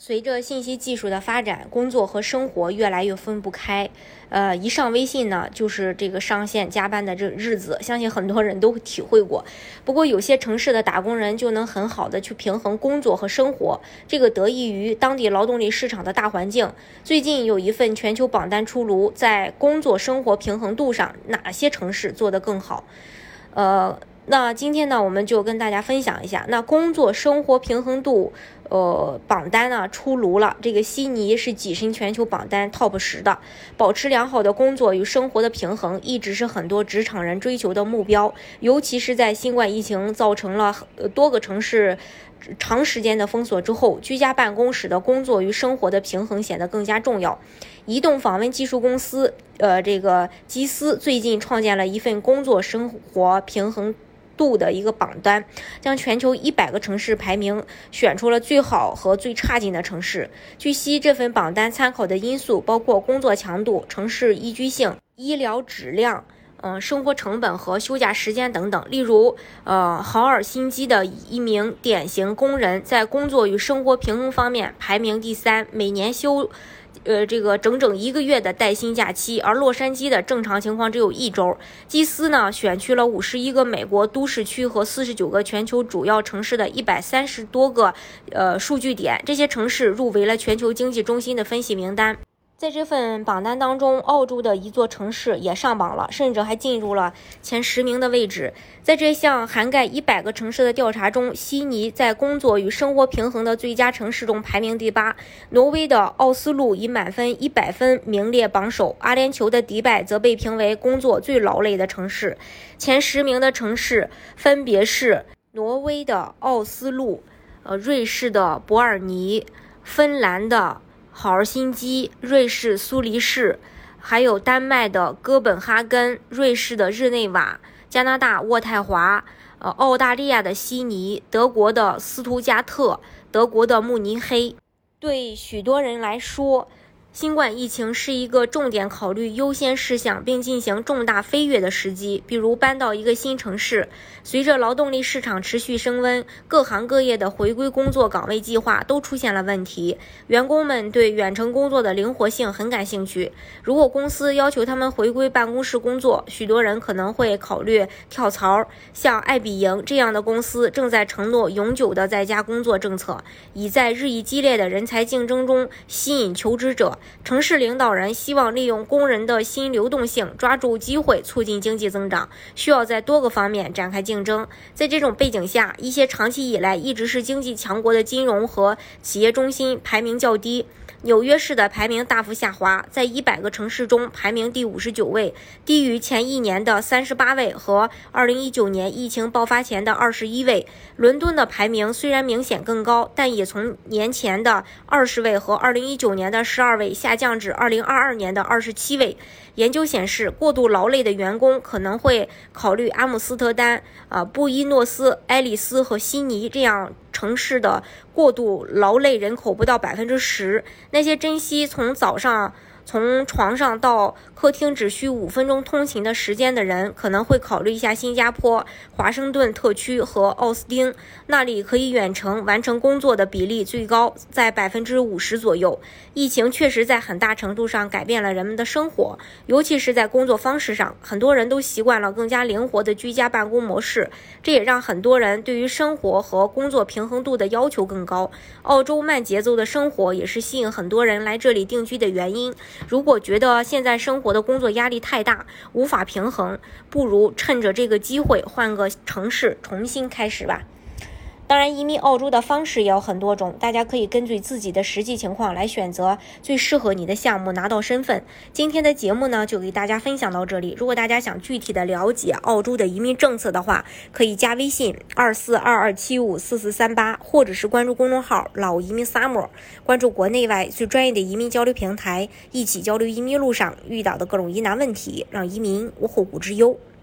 随着信息技术的发展，工作和生活越来越分不开。呃，一上微信呢，就是这个上线加班的这日子，相信很多人都体会过。不过，有些城市的打工人就能很好的去平衡工作和生活，这个得益于当地劳动力市场的大环境。最近有一份全球榜单出炉，在工作生活平衡度上，哪些城市做得更好？呃。那今天呢，我们就跟大家分享一下，那工作生活平衡度，呃，榜单呢出炉了。这个悉尼是跻身全球榜单 top 十的。保持良好的工作与生活的平衡，一直是很多职场人追求的目标。尤其是在新冠疫情造成了多个城市长时间的封锁之后，居家办公使得工作与生活的平衡显得更加重要。移动访问技术公司，呃，这个基斯最近创建了一份工作生活平衡。度的一个榜单，将全球一百个城市排名选出了最好和最差劲的城市。据悉，这份榜单参考的因素包括工作强度、城市宜居性、医疗质量、嗯，生活成本和休假时间等等。例如，呃，豪尔辛基的一名典型工人在工作与生活平衡方面排名第三，每年休。呃，这个整整一个月的带薪假期，而洛杉矶的正常情况只有一周。基斯呢，选取了五十一个美国都市区和四十九个全球主要城市的一百三十多个呃数据点，这些城市入围了全球经济中心的分析名单。在这份榜单当中，澳洲的一座城市也上榜了，甚至还进入了前十名的位置。在这项涵盖一百个城市的调查中，悉尼在工作与生活平衡的最佳城市中排名第八。挪威的奥斯陆以满分一百分名列榜首。阿联酋的迪拜则被评为工作最劳累的城市。前十名的城市分别是挪威的奥斯陆、呃，瑞士的伯尔尼、芬兰的。好尔辛基、瑞士苏黎世，还有丹麦的哥本哈根、瑞士的日内瓦、加拿大渥太华、呃，澳大利亚的悉尼、德国的斯图加特、德国的慕尼黑。对许多人来说，新冠疫情是一个重点考虑优先事项，并进行重大飞跃的时机。比如搬到一个新城市，随着劳动力市场持续升温，各行各业的回归工作岗位计划都出现了问题。员工们对远程工作的灵活性很感兴趣。如果公司要求他们回归办公室工作，许多人可能会考虑跳槽。像爱彼迎这样的公司正在承诺永久的在家工作政策，以在日益激烈的人才竞争中吸引求职者。城市领导人希望利用工人的新流动性，抓住机会，促进经济增长，需要在多个方面展开竞争。在这种背景下，一些长期以来一直是经济强国的金融和企业中心排名较低。纽约市的排名大幅下滑，在一百个城市中排名第五十九位，低于前一年的三十八位和二零一九年疫情爆发前的二十一位。伦敦的排名虽然明显更高，但也从年前的二十位和二零一九年的十二位下降至二零二二年的二十七位。研究显示，过度劳累的员工可能会考虑阿姆斯特丹、啊布宜诺斯艾利斯和悉尼这样。城市的过度劳累人口不到百分之十，那些珍惜从早上。从床上到客厅只需五分钟通勤的时间的人，可能会考虑一下新加坡、华盛顿特区和奥斯汀，那里可以远程完成工作的比例最高在百分之五十左右。疫情确实在很大程度上改变了人们的生活，尤其是在工作方式上，很多人都习惯了更加灵活的居家办公模式，这也让很多人对于生活和工作平衡度的要求更高。澳洲慢节奏的生活也是吸引很多人来这里定居的原因。如果觉得现在生活的工作压力太大，无法平衡，不如趁着这个机会换个城市重新开始吧。当然，移民澳洲的方式也有很多种，大家可以根据自己的实际情况来选择最适合你的项目，拿到身份。今天的节目呢，就给大家分享到这里。如果大家想具体的了解澳洲的移民政策的话，可以加微信二四二二七五四四三八，或者是关注公众号“老移民 summer”，关注国内外最专业的移民交流平台，一起交流移民路上遇到的各种疑难问题，让移民无后顾之忧。